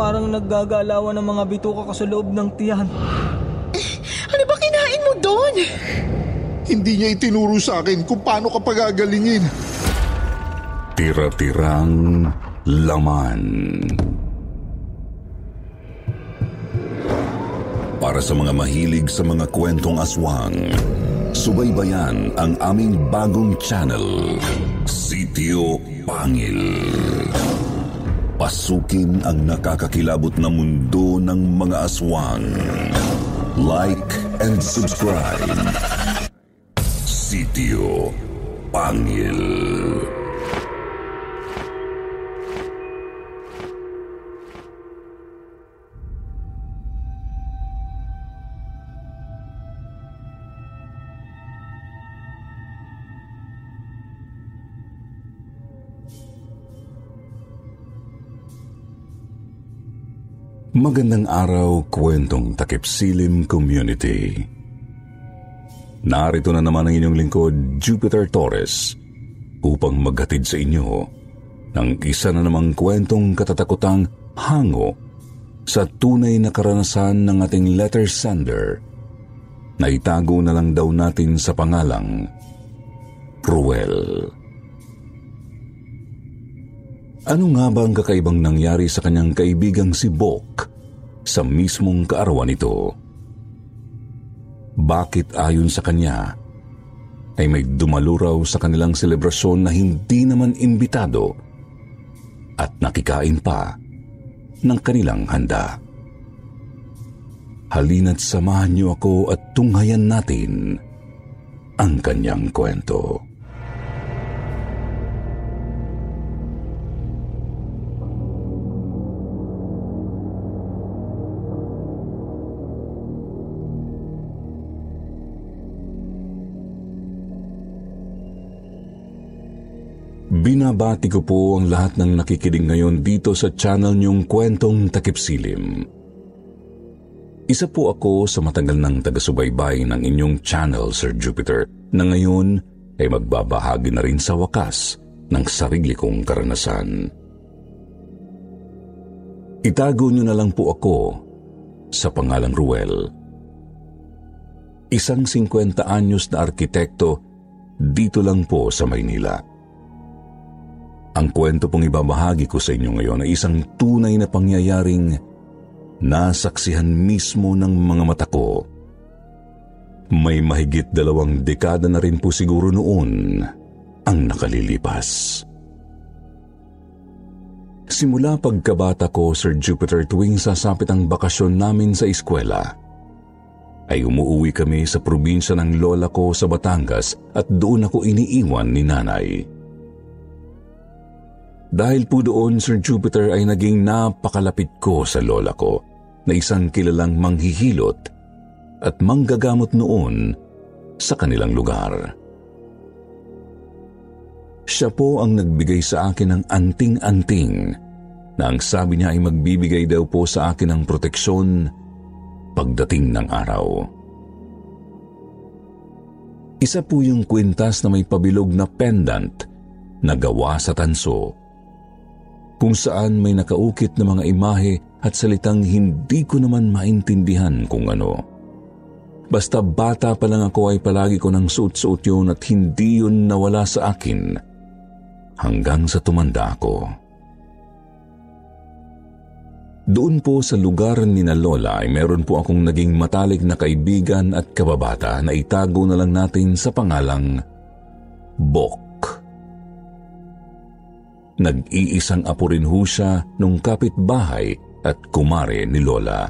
Parang naggagalawan ng mga bituka ko sa loob ng tiyan. Ano ba kinain mo doon? Hindi niya itinuro sa akin kung paano ka pagagalingin. Tira-tirang laman. Para sa mga mahilig sa mga kwentong aswang, subaybayan ang aming bagong channel, Sitio Pangil. Pasukin ang nakakakilabot na mundo ng mga aswang. Like and subscribe. Sitio Pangil. Magandang araw, kwentong takip silim community. Narito na naman ang inyong lingkod, Jupiter Torres, upang maghatid sa inyo ng isa na namang kwentong katatakutang hango sa tunay na karanasan ng ating letter sender na itago na lang daw natin sa pangalang Ruel. Ano nga ba ang kakaibang nangyari sa kanyang kaibigang si Bok sa mismong kaarawan nito? Bakit ayon sa kanya ay may dumaluraw sa kanilang selebrasyon na hindi naman imbitado at nakikain pa ng kanilang handa? Halina't samahan niyo ako at tunghayan natin ang kanyang kwento. Binabati ko po ang lahat ng nakikinig ngayon dito sa channel niyong Kwentong Takipsilim. Isa po ako sa matagal ng taga-subaybay ng inyong channel, Sir Jupiter, na ngayon ay magbabahagi na rin sa wakas ng sarili kong karanasan. Itago niyo na lang po ako sa pangalang Ruel. Isang 50 anyos na arkitekto dito lang po sa Maynila. Ang kwento pong ibabahagi ko sa inyo ngayon ay isang tunay na pangyayaring nasaksihan mismo ng mga mata ko. May mahigit dalawang dekada na rin po siguro noon ang nakalilipas. Simula pagkabata ko, Sir Jupiter, tuwing sasapit ang bakasyon namin sa eskwela, ay umuwi kami sa probinsya ng lola ko sa Batangas at doon ako iniiwan ni nanay. Dahil po doon, Sir Jupiter, ay naging napakalapit ko sa lola ko na isang kilalang manghihilot at manggagamot noon sa kanilang lugar. Siya po ang nagbigay sa akin ng anting-anting na ang sabi niya ay magbibigay daw po sa akin ng proteksyon pagdating ng araw. Isa po yung kwintas na may pabilog na pendant na gawa sa tanso kung saan may nakaukit na mga imahe at salitang hindi ko naman maintindihan kung ano. Basta bata pa lang ako ay palagi ko nang suot-suot yun at hindi yun nawala sa akin hanggang sa tumanda ako. Doon po sa lugar ni na Lola ay meron po akong naging matalik na kaibigan at kababata na itago na lang natin sa pangalang Bok. Nag-iisang apo rin ho siya nung kapitbahay at kumare ni Lola.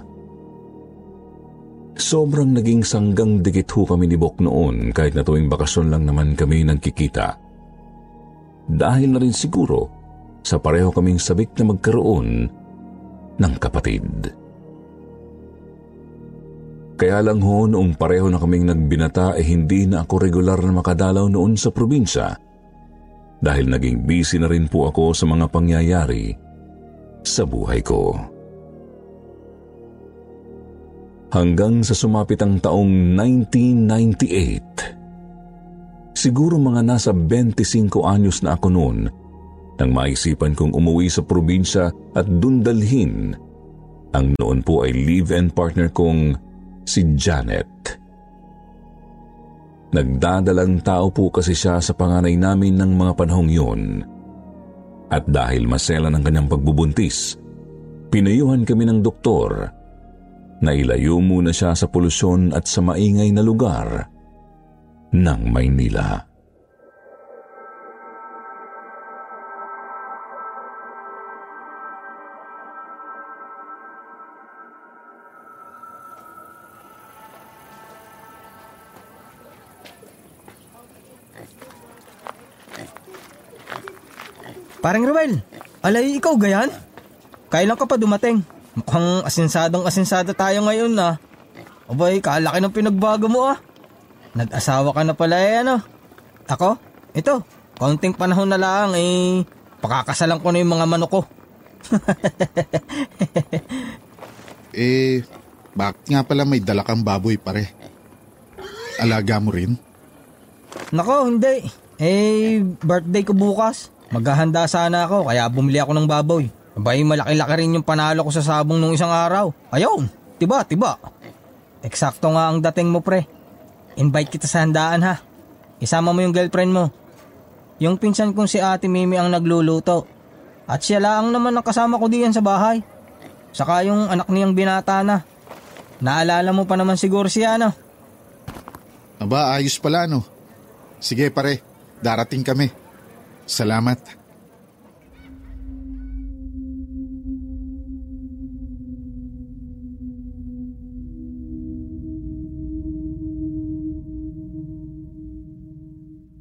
Sobrang naging sanggang dikit ho kami ni Bok noon kahit na tuwing bakasyon lang naman kami nagkikita. Dahil na rin siguro sa pareho kaming sabik na magkaroon ng kapatid. Kaya lang ho noong pareho na kaming nagbinata eh hindi na ako regular na makadalaw noon sa probinsya dahil naging busy na rin po ako sa mga pangyayari sa buhay ko. Hanggang sa sumapit ang taong 1998. Siguro mga nasa 25 anyos na ako noon nang maisipan kong umuwi sa probinsya at dundalhin ang noon po ay live-in partner kong si Janet. Nagdadalang tao po kasi siya sa panganay namin ng mga panahong yun. At dahil masela ng kanyang pagbubuntis, pinayuhan kami ng doktor na ilayo muna siya sa polusyon at sa maingay na lugar ng Maynila. Parang Ruel, alay ikaw gayan? Kailan ka pa dumating? Mukhang asinsadong asinsada tayo ngayon na. Abay, kalaki ng pinagbago mo ah. Nag-asawa ka na pala eh ano. Ako? Ito, kaunting panahon na lang eh, pakakasalan ko na yung mga manok ko. Eh, bakit nga pala may dala kang baboy pare? Alaga mo rin? Nako, hindi. Eh, birthday ko bukas. Maghahanda sana ako, kaya bumili ako ng baboy. Abay, malaki-laki rin yung panalo ko sa sabong nung isang araw. Ayun, tiba, tiba. Eksakto nga ang dating mo, pre. Invite kita sa handaan, ha? Isama mo yung girlfriend mo. Yung pinsan kong si Ate Mimi ang nagluluto. At siya lang naman ang kasama ko diyan sa bahay. Saka yung anak niyang binata na. Naalala mo pa naman siguro siya, no? Aba, ayos pala no. Sige pare, darating kami. Salamat.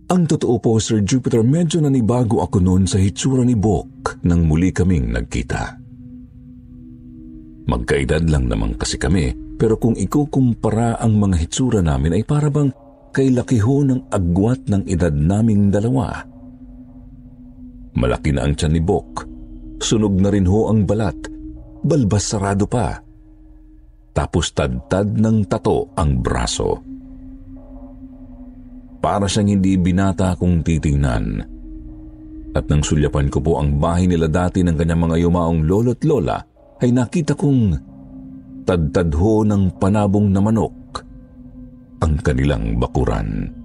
Ang totoo po, Sir Jupiter, medyo nanibago ako noon sa hitsura ni Bok nang muli kaming nagkita. Magkaedad lang naman kasi kami, pero kung ikukumpara ang mga hitsura namin ay parabang kay laki ho ng agwat ng edad naming dalawa. Malaki na ang tiyan ni Bok, sunog na rin ho ang balat, balbas sarado pa. Tapos tadtad ng tato ang braso. Para siyang hindi binata kung titingnan. At nang sulyapan ko po ang bahay nila dati ng kanyang mga yumaong lolo't lola, ay nakita kong tadtad ho ng panabong na manok ang kanilang bakuran.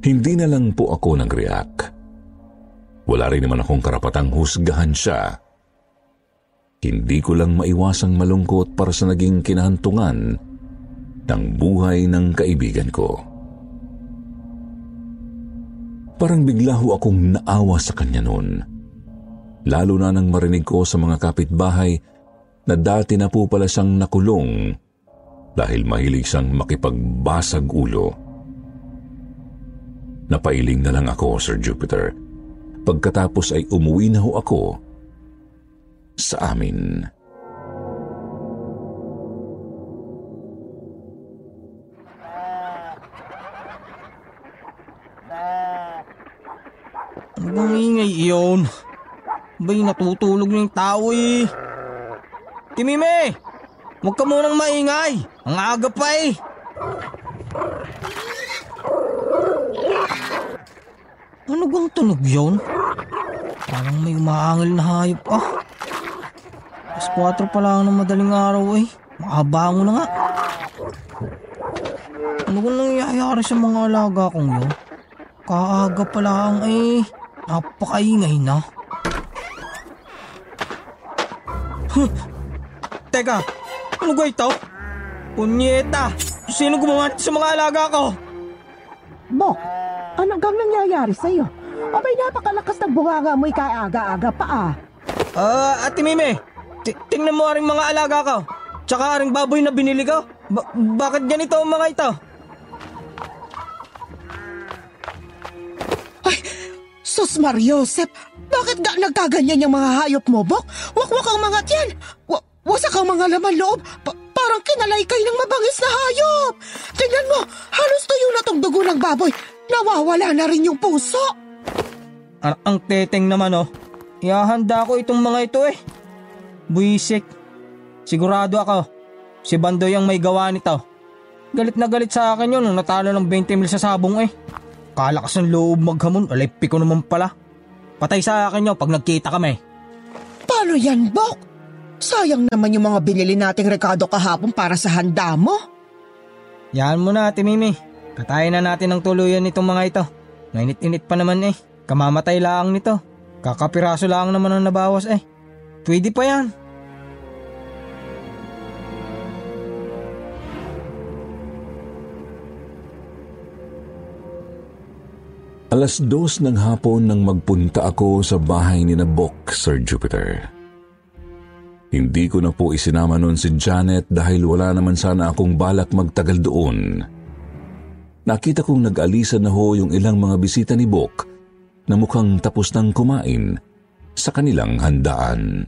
Hindi na lang po ako nag-react. Wala rin naman akong karapatang husgahan siya. Hindi ko lang maiwasang malungkot para sa naging kinahantungan ng buhay ng kaibigan ko. Parang bigla ho akong naawa sa kanya noon. Lalo na nang marinig ko sa mga kapitbahay na dati na po pala siyang nakulong dahil mahilig siyang makipagbasag ulo. Napailing na lang ako, Sir Jupiter. Pagkatapos ay umuwi na ho ako sa amin. Ano bang ingay iyon? Ba'y natutulog na tao eh. Timime! Huwag ka munang maingay. Ang aga pa eh. Ano bang tunog yun? Parang may umahangil na hayop ah. Mas 4 pa lang ng madaling araw eh. Makabango na nga. Ano bang nangyayari sa mga alaga kong yun? Kaaga pa lang eh. Napakaingay na. Huh. Teka, ano ba ito? Punyeta! Sino gumawa sa mga alaga ko? Bok, ano gang nangyayari sa'yo? Abay, napakalakas ng bunganga mo'y kaaga-aga pa ah. Ah, Ate Mime, ti- tingnan mo aring mga alaga ko. Tsaka aring baboy na binili ko. Ba- bakit ganito ang mga ito? Ay, Sus Mariosep, bakit ga nagkaganyan yung mga hayop mo, Bok? Wakwak ang mga tiyan. Wa- wasak ang mga laman loob. Pa- parang kinalaykay ng mabangis na hayop. Tingnan mo, halos tuyo na tong dugo ng baboy. Nawawala na rin yung puso. Ang, ang teteng naman oh. Ihahanda ko itong mga ito eh. Buisik. Sigurado ako. Si Bandoy ang may gawa nito. Galit na galit sa akin yun nung natalo ng 20 mil sa sabong eh. Kalakas ng loob maghamon. Alay, ko naman pala. Patay sa akin yun pag nagkita kami. Paano yan, Bok? Sayang naman yung mga binili nating rekado kahapon para sa handa mo. Yan mo na, Ate Mimi. Katayin na natin ang tuluyan nitong mga ito. Mainit-init pa naman eh. Kamamatay lang nito. Kakapiraso lang naman ang nabawas eh. Pwede pa yan. Alas dos ng hapon nang magpunta ako sa bahay ni Nabok, Sir Jupiter. Hindi ko na po isinama noon si Janet dahil wala naman sana akong balak magtagal doon. Nakita kong nag-alisan na ho yung ilang mga bisita ni Bok na mukhang tapos nang kumain sa kanilang handaan.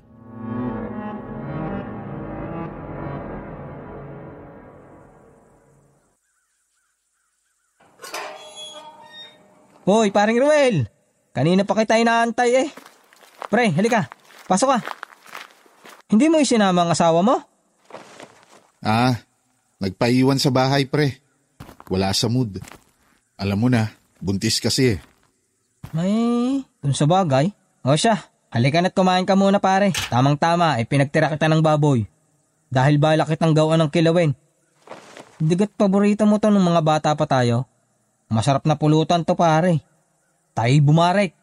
Hoy, paring Ruel. Kanina pa kita inaantay eh. Pre, halika. Pasok ka. Hindi mo isinama ang asawa mo? Ah, nagpaiwan sa bahay pre. Wala sa mood. Alam mo na, buntis kasi eh. May, kung sa bagay. O siya, halika na't kumain ka muna pare. Tamang-tama, ay pinagtira kita ng baboy. Dahil balak kitang gawa ng kilawin. Digat paborito mo to nung mga bata pa tayo. Masarap na pulutan to pare. Tayo bumarek.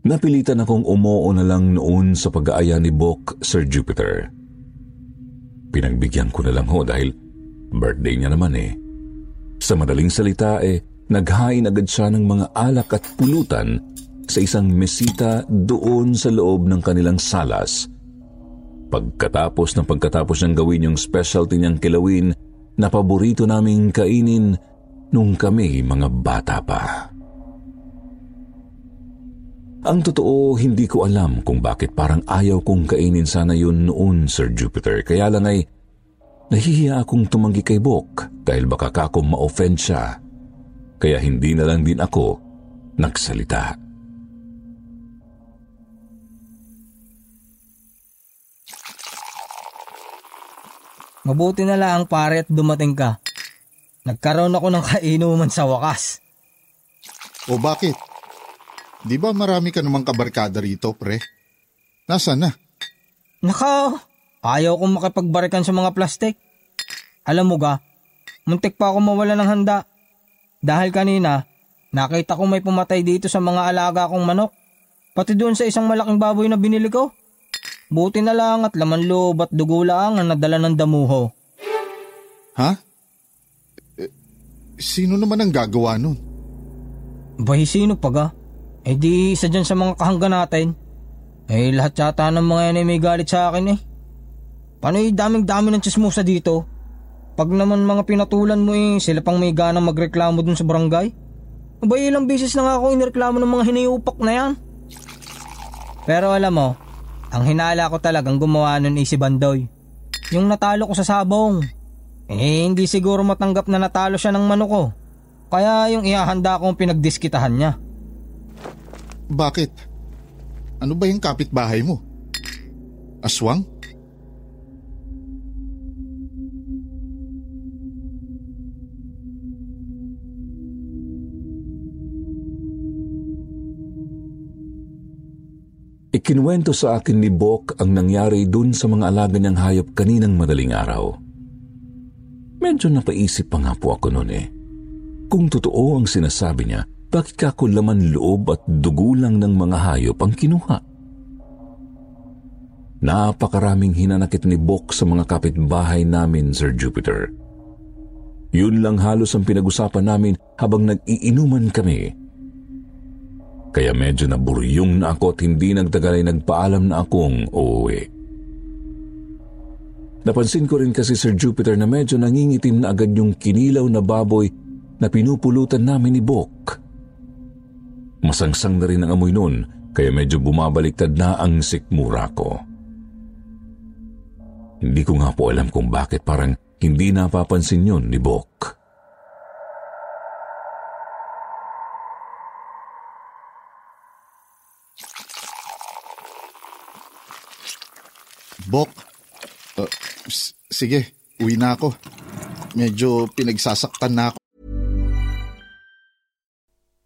Napilitan akong umuo na lang noon sa pag-aaya ni Bok, Sir Jupiter. Pinagbigyan ko na lang ho dahil birthday niya naman eh. Sa madaling salita eh, naghain agad siya ng mga alak at pulutan sa isang mesita doon sa loob ng kanilang salas. Pagkatapos ng pagkatapos niyang gawin yung specialty niyang kilawin na paborito naming kainin nung kami mga bata pa. Ang totoo, hindi ko alam kung bakit parang ayaw kong kainin sana yun noon, Sir Jupiter. Kaya lang ay nahihiya akong tumanggi kay Bok dahil baka kako ma-offend siya. Kaya hindi na lang din ako nagsalita. Mabuti na lang pare at dumating ka. Nagkaroon ako ng kainuman sa wakas. O bakit? Di ba marami ka namang kabarkada rito, pre? Nasaan na? Nakaw, ayaw kong makipagbarikan sa mga plastik. Alam mo ga, muntik pa ako mawala ng handa. Dahil kanina, nakita ko may pumatay dito sa mga alaga kong manok. Pati doon sa isang malaking baboy na binili ko. Buti na lang at laman loob at dugo lang ang nadala ng damuho. Ha? Eh, sino naman ang gagawa nun? Bay, sino pa ga? Eh di isa dyan sa mga kahangga natin. Eh lahat yata ng mga yan ay may galit sa akin eh. Paano yung daming-dami ng chismosa dito? Pag naman mga pinatulan mo eh, sila pang may ganang magreklamo dun sa barangay. Abay ilang beses na nga ako inireklamo ng mga hinayupak na yan. Pero alam mo, ang hinala ko talagang gumawa nun ay si Bandoy. Yung natalo ko sa sabong. Eh hindi siguro matanggap na natalo siya ng manok ko. Kaya yung ihahanda kong pinagdiskitahan niya. Bakit? Ano ba yung kapitbahay mo? Aswang? Ikinuwento sa akin ni Bok ang nangyari dun sa mga alaga niyang hayop kaninang madaling araw. Medyo napaisip pa nga po ako noon eh. Kung totoo ang sinasabi niya, bakit kako laman loob at dugo lang ng mga hayop ang kinuha? Napakaraming hinanakit ni Bok sa mga kapitbahay namin, Sir Jupiter. Yun lang halos ang pinag-usapan namin habang nag-iinuman kami. Kaya medyo naburyong na ako at hindi nagtagal ay nagpaalam na akong uuwi. Napansin ko rin kasi Sir Jupiter na medyo nangingitim na agad yung kinilaw na baboy na pinupulutan namin ni Bok. Masangsang na rin ang amoy noon kaya medyo bumabaliktad na ang sikmura ko. Hindi ko nga po alam kung bakit parang hindi napapansin yun ni Bok. Bok, uh, s- sige, uwi na ako. Medyo pinagsasaktan na ako.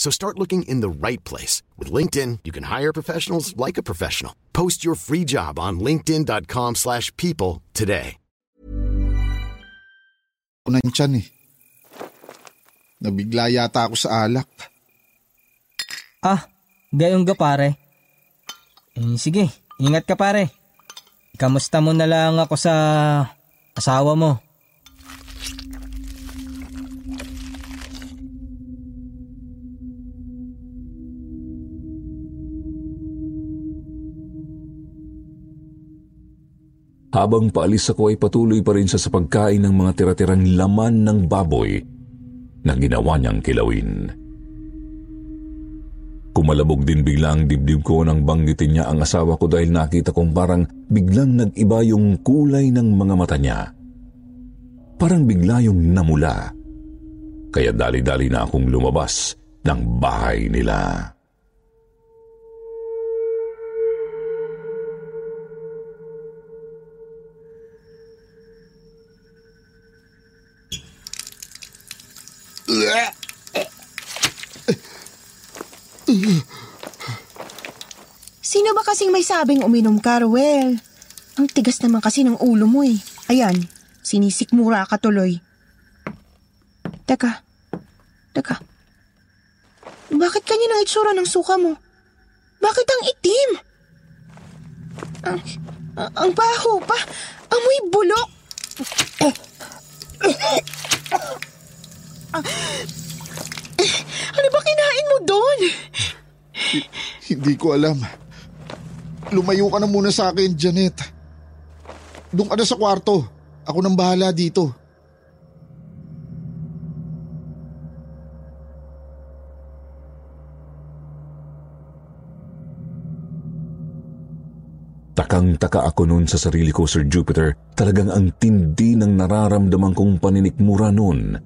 So start looking in the right place. With LinkedIn, you can hire professionals like a professional. Post your free job on linkedin.com slash people today. Ako na yung tiyan eh. Nabigla yata ako sa alak. Ah, gayon ka pare. Eh, sige, ingat ka pare. Kamusta mo na lang ako sa asawa mo. Habang paalis ako ay patuloy pa rin siya sa pagkain ng mga tira-tirang laman ng baboy na ginawa niyang kilawin. Kumalabog din bigla ang dibdib ko nang banggitin niya ang asawa ko dahil nakita kong parang biglang nag-iba yung kulay ng mga mata niya. Parang bigla yung namula. Kaya dali-dali na akong lumabas ng bahay nila. Sino ba kasing may sabing uminom ka, Ruel? Ang tigas naman kasi ng ulo mo eh. Ayan, sinisikmura ka tuloy. Teka, teka. Bakit ganyan ang itsura ng suka mo? Bakit ang itim? Ang, ang, baho pa. Amoy bulok. Ano ba kinain mo doon? Hindi ko alam. Lumayo ka na muna sa akin, Janet. Doon ka na sa kwarto. Ako nang bahala dito. Takang-taka ako noon sa sarili ko, Sir Jupiter. Talagang ang tindi ng nararamdaman kong paninikmura noon.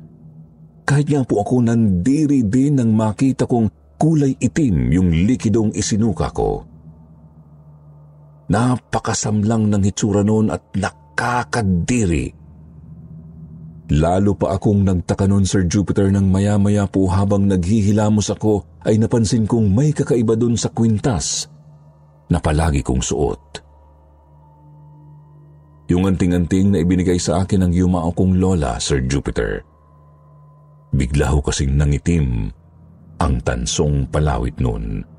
Kahit nga po ako nandiri din nang makita kong kulay itim yung likidong isinuka ko. Napakasamlang ng hitsura noon at nakakadiri. Lalo pa akong nagtaka noon, Sir Jupiter, nang maya-maya po habang naghihilamos ako ay napansin kong may kakaiba doon sa kwintas na palagi kong suot. Yung anting-anting na ibinigay sa akin ng yumao kong lola, Sir Jupiter. Bigla ho kasing nangitim ang tansong palawit noon.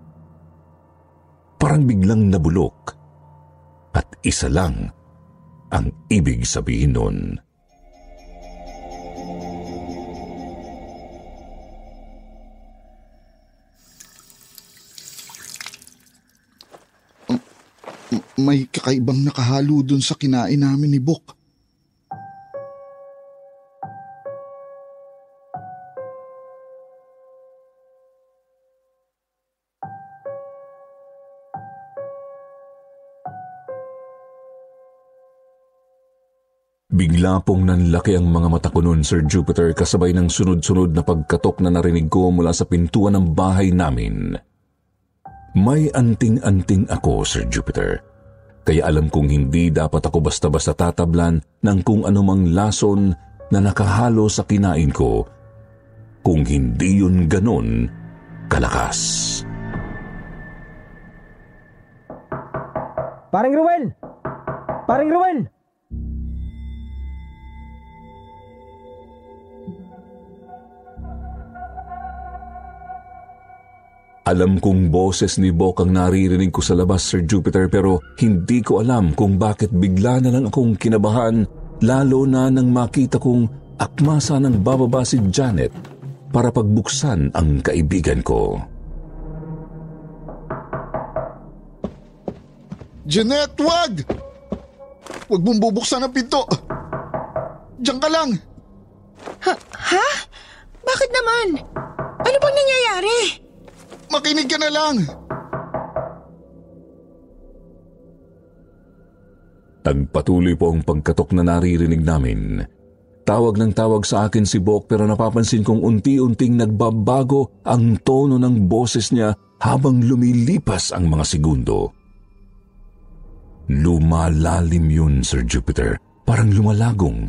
parang biglang nabulok. At isa lang ang ibig sabihin nun. May kakaibang nakahalo dun sa kinain namin ni Bok. Bigla pong nanlaki ang mga mata ko noon, Sir Jupiter, kasabay ng sunod-sunod na pagkatok na narinig ko mula sa pintuan ng bahay namin. May anting-anting ako, Sir Jupiter. Kaya alam kong hindi dapat ako basta-basta tatablan ng kung anumang lason na nakahalo sa kinain ko kung hindi yun ganon kalakas. Paring Ruel! Paring Ruel! Alam kong boses ni Bok ang naririnig ko sa labas, Sir Jupiter, pero hindi ko alam kung bakit bigla na lang akong kinabahan, lalo na nang makita kong akmasa ng bababa si Janet para pagbuksan ang kaibigan ko. Janet, wag! Huwag mong bubuksan ang pinto. Diyan ka lang. Ha? Ha? Bakit naman? Ano bang nangyayari? Makinig ka na lang. Nagpatuloy po ang pagkatok na naririnig namin. Tawag ng tawag sa akin si Bok pero napapansin kong unti-unting nagbabago ang tono ng boses niya habang lumilipas ang mga segundo. Lumalalim yun, Sir Jupiter. Parang lumalagong.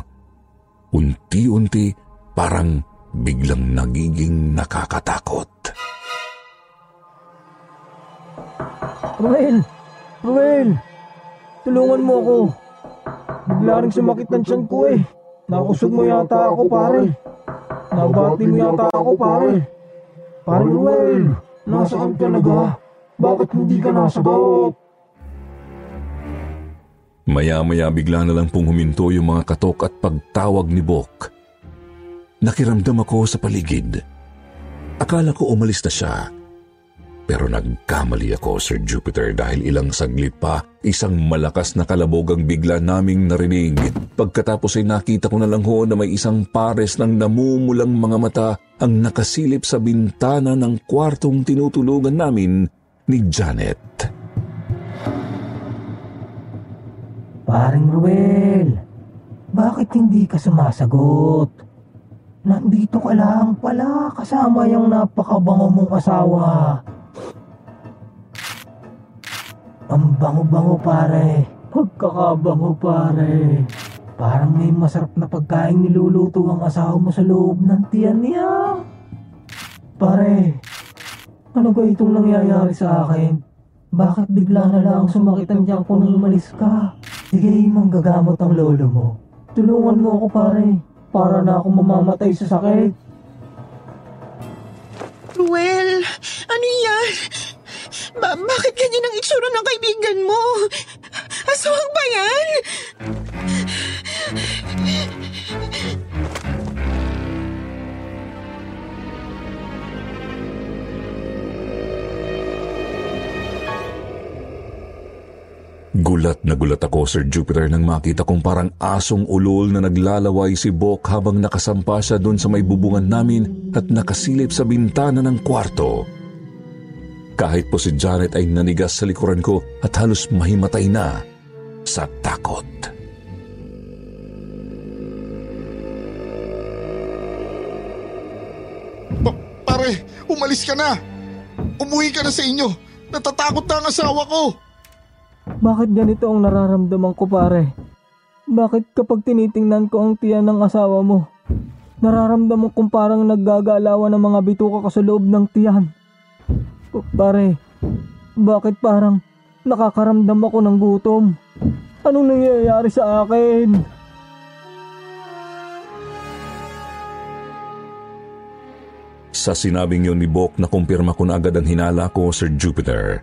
Unti-unti, parang biglang nagiging nakakatakot. Ruel! Ruel! Tulungan mo ako. Bigla rin sumakit ng tiyan ko eh. Nakusog mo yata ako pare. Nabati mo yata ako pare. Pare Ruel, nasaan ka na ba? Bakit hindi ka nasagot? Maya-maya bigla na lang pong huminto yung mga katok at pagtawag ni Bok. Nakiramdam ako sa paligid. Akala ko umalis na siya pero nagkamali ako, Sir Jupiter, dahil ilang saglit pa, isang malakas na kalabog ang bigla naming narinig. Pagkatapos ay nakita ko na lang ho na may isang pares ng namumulang mga mata ang nakasilip sa bintana ng kwartong tinutulugan namin ni Janet. Paring Ruel, bakit hindi ka sumasagot? Nandito ka lang pala kasama yung napakabango mong asawa. Ang bango-bango pare. Pagkakabango pare. Parang may masarap na pagkain niluluto ang asawa mo sa loob ng tiyan niya. Pare, ano ba itong nangyayari sa akin? Bakit bigla na lang sumakit ang tiyan ko nung umalis ka? Sige, manggagamot ang lolo mo. Tulungan mo ako pare, para na ako mamamatay sa sakit. Ruel, ano yan? Ba bakit ganyan ang itsura ng kaibigan mo? Aswang ba yan? Gulat na gulat ako, Sir Jupiter, nang makita kong parang asong ulol na naglalaway si Bok habang nakasampa siya doon sa may bubungan namin at nakasilip sa bintana ng kwarto. Kahit po si Janet ay nanigas sa likuran ko at halos mahimatay na sa takot. Pa- pare, umalis ka na. Umuwi ka na sa inyo. Natatakot na ang asawa ko. Bakit ganito ang nararamdaman ko pare? Bakit kapag tinitingnan ko ang tiyan ng asawa mo, nararamdaman kong parang naggagalawan ng mga bituka ko sa loob ng tiyan? Pare, bakit parang nakakaramdam ako ng gutom? Anong nangyayari sa akin? Sa sinabing yun ni Bok na kumpirma ko na agad ang hinala ko, Sir Jupiter.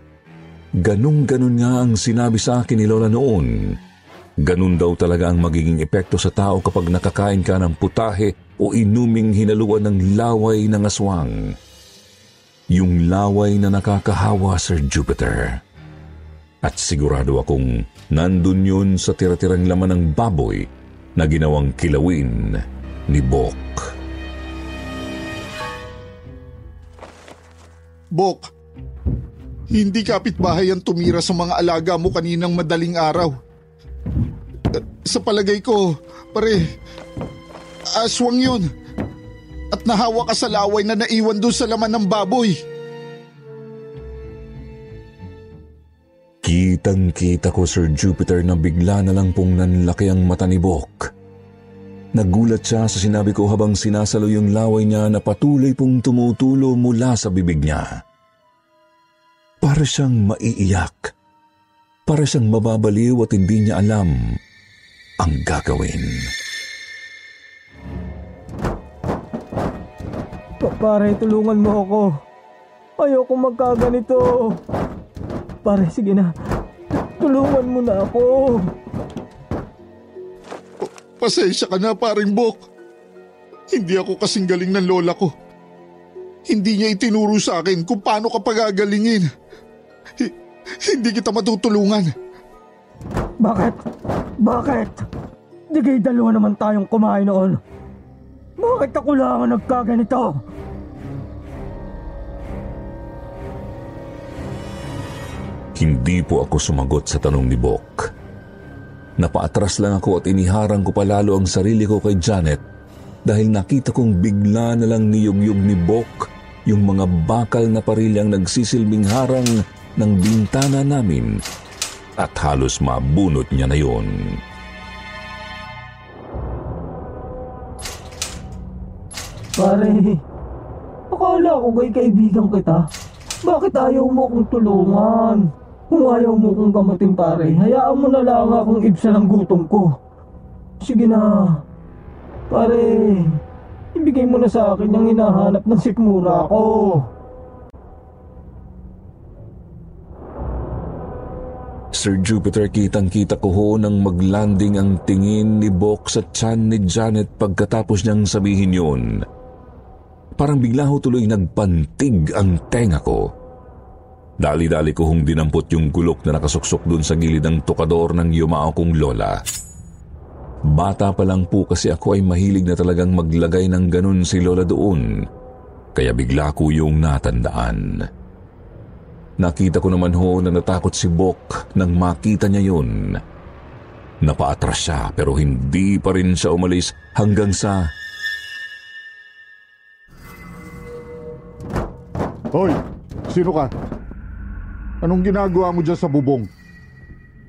ganun-ganun nga ang sinabi sa akin ni Lola noon. Ganun daw talaga ang magiging epekto sa tao kapag nakakain ka ng putahe o inuming hinaluan ng laway ng aswang. Yung laway na nakakahawa, Sir Jupiter. At sigurado akong nandun yun sa tira-tirang laman ng baboy na ginawang kilawin ni Bok. Bok, hindi kapitbahay ang tumira sa mga alaga mo kaninang madaling araw. Sa palagay ko, pare, aswang yun. At nahawa ka sa laway na naiwan doon sa laman ng baboy. Kitang-kita ko, Sir Jupiter, na bigla na lang pong nanlaki ang mata ni Bok. Nagulat siya sa sinabi ko habang sinasalo yung laway niya na patuloy pong tumutulo mula sa bibig niya. Para siyang maiiyak. Para siyang mababaliw at hindi niya alam ang gagawin. Pare, tulungan mo ako. Ayoko magkaganito. Pare, sige na. Tulungan mo na ako. Pasensya ka na paring Bok. Hindi ako kasing galing ng lola ko. Hindi niya itinuro sa akin kung paano ka pagagalingin. H- hindi kita matutulungan. Bakit? Bakit? Di kayo dalawa naman tayong kumain noon. Bakit ako lang ang nagkaganito? Hindi po ako sumagot sa tanong ni Bok. Napaatras lang ako at iniharang ko palalo ang sarili ko kay Janet dahil nakita kong bigla na lang niyugyug ni Bok yung mga bakal na parilyang nagsisilbing harang ng bintana namin at halos mabunot niya na yon. Pare, akala ko kay kaibigan kita. Bakit ayaw mo kong tulungan? Kung ayaw mo kong gamatin pare, hayaan mo na lang akong ibsa ng gutom ko. Sige na. Pare, ibigay mo na sa akin yung hinahanap ng sikmura ko. Sir Jupiter, kitang-kita ko ho nang maglanding ang tingin ni Bok sa tiyan ni Janet pagkatapos niyang sabihin yun. Parang bigla ho tuloy nagpantig ang tenga ko. Dali-dali ko hong dinampot yung gulok na nakasuksok dun sa gilid ng tukador ng yumao kong lola. Bata pa lang po kasi ako ay mahilig na talagang maglagay ng ganun si lola doon. Kaya bigla ko yung natandaan. Nakita ko naman ho na natakot si Bok nang makita niya yun. Napaatras siya pero hindi pa rin siya umalis hanggang sa... Hoy, sino ka? Anong ginagawa mo dyan sa bubong?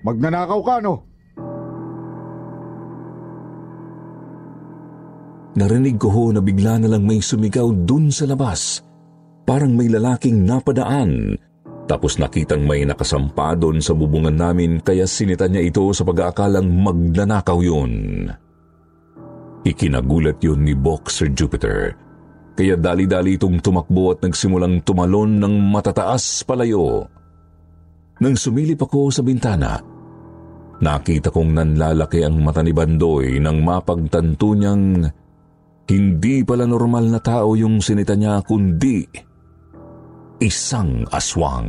Magnanakaw ka, no? Narinig ko ho na bigla na lang may sumigaw dun sa labas. Parang may lalaking napadaan. Tapos nakitang may nakasampa doon sa bubungan namin kaya sinita niya ito sa pag-aakalang magnanakaw yun. Ikinagulat yun ni Bok Sir Jupiter. Kaya dali-dali itong tumakbo at nagsimulang tumalon ng matataas palayo. Nang sumilip ako sa bintana, nakita kong nanlalaki ang mata ni Bandoy nang mapagtanto niyang hindi pala normal na tao yung sinita niya kundi isang aswang.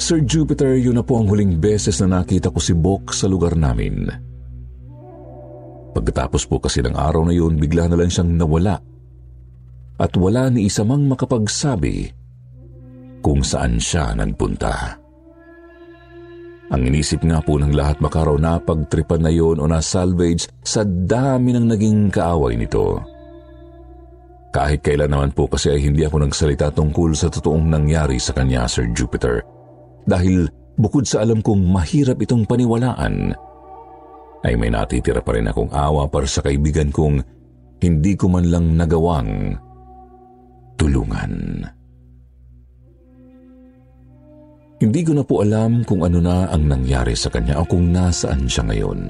Sir Jupiter, yun na po ang huling beses na nakita ko si Bok sa lugar namin. Pagkatapos po kasi ng araw na yun, bigla na lang siyang nawala. At wala ni isa mang makapagsabi kung saan siya nagpunta. Ang inisip nga po ng lahat makaraw na pagtripan na yon o na-salvage sa dami ng naging kaaway nito. Kahit kailan naman po kasi ay hindi ako nagsalita tungkol sa totoong nangyari sa kanya, Sir Jupiter. Dahil bukod sa alam kong mahirap itong paniwalaan, ay may natitira pa rin akong awa para sa kaibigan kong hindi ko man lang nagawang tulungan. Hindi ko na po alam kung ano na ang nangyari sa kanya o kung nasaan siya ngayon.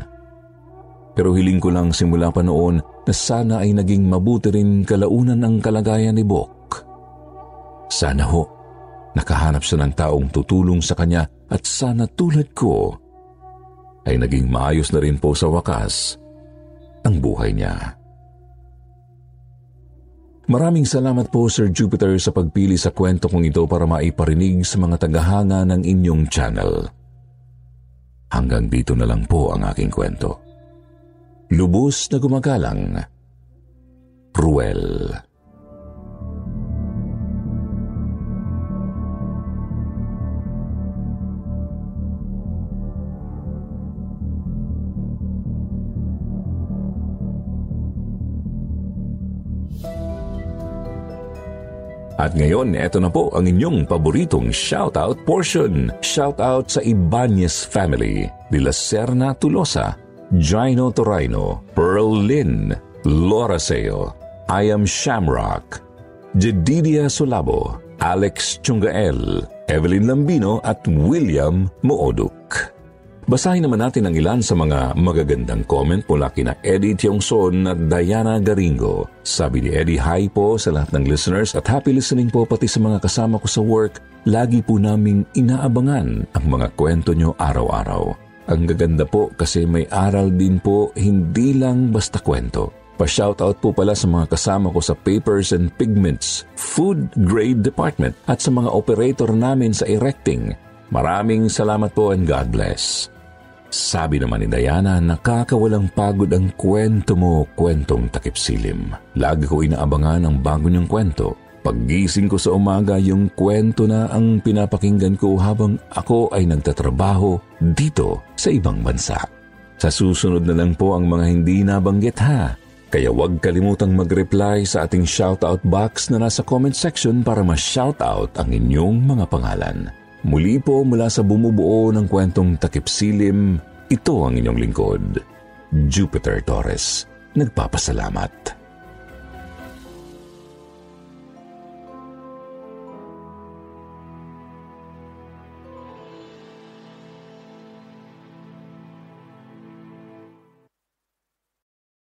pero hiling ko lang simula pa noon na sana ay naging mabuti rin kalaunan ang kalagayan ni Bok. Sana ho, nakahanap siya ng taong tutulong sa kanya at sana tulad ko ay naging maayos na rin po sa wakas ang buhay niya. Maraming salamat po Sir Jupiter sa pagpili sa kwento kong ito para maiparinig sa mga tagahanga ng inyong channel. Hanggang dito na lang po ang aking kwento. Lubos na gumagalang, Ruel. At ngayon, eto na po ang inyong paboritong shoutout portion. Shoutout sa Ibanez family, Nila Serna Tulosa, Gino Torino, Pearl Lynn, Laura Seo, I am Shamrock, Jedidia Solabo, Alex Chungael, Evelyn Lambino at William Mooduk. Basahin naman natin ang ilan sa mga magagandang comment mula kina Eddie Tiongson at Diana Garingo. Sabi ni Eddie, hi po sa lahat ng listeners at happy listening po pati sa mga kasama ko sa work. Lagi po naming inaabangan ang mga kwento nyo araw-araw. Ang gaganda po kasi may aral din po, hindi lang basta kwento. Pa-shoutout po pala sa mga kasama ko sa Papers and Pigments, Food Grade Department at sa mga operator namin sa erecting. Maraming salamat po and God bless. Sabi naman ni Diana, nakakawalang pagod ang kwento mo, kwentong takip silim. Lagi ko inaabangan ang bago niyang kwento. Paggising ko sa umaga, yung kwento na ang pinapakinggan ko habang ako ay nagtatrabaho dito sa ibang bansa. Sa susunod na lang po ang mga hindi nabanggit ha. Kaya huwag kalimutang mag-reply sa ating shoutout box na nasa comment section para ma-shoutout ang inyong mga pangalan. Muli po mula sa bumubuo ng kwentong takip silim, ito ang inyong lingkod, Jupiter Torres. Nagpapasalamat.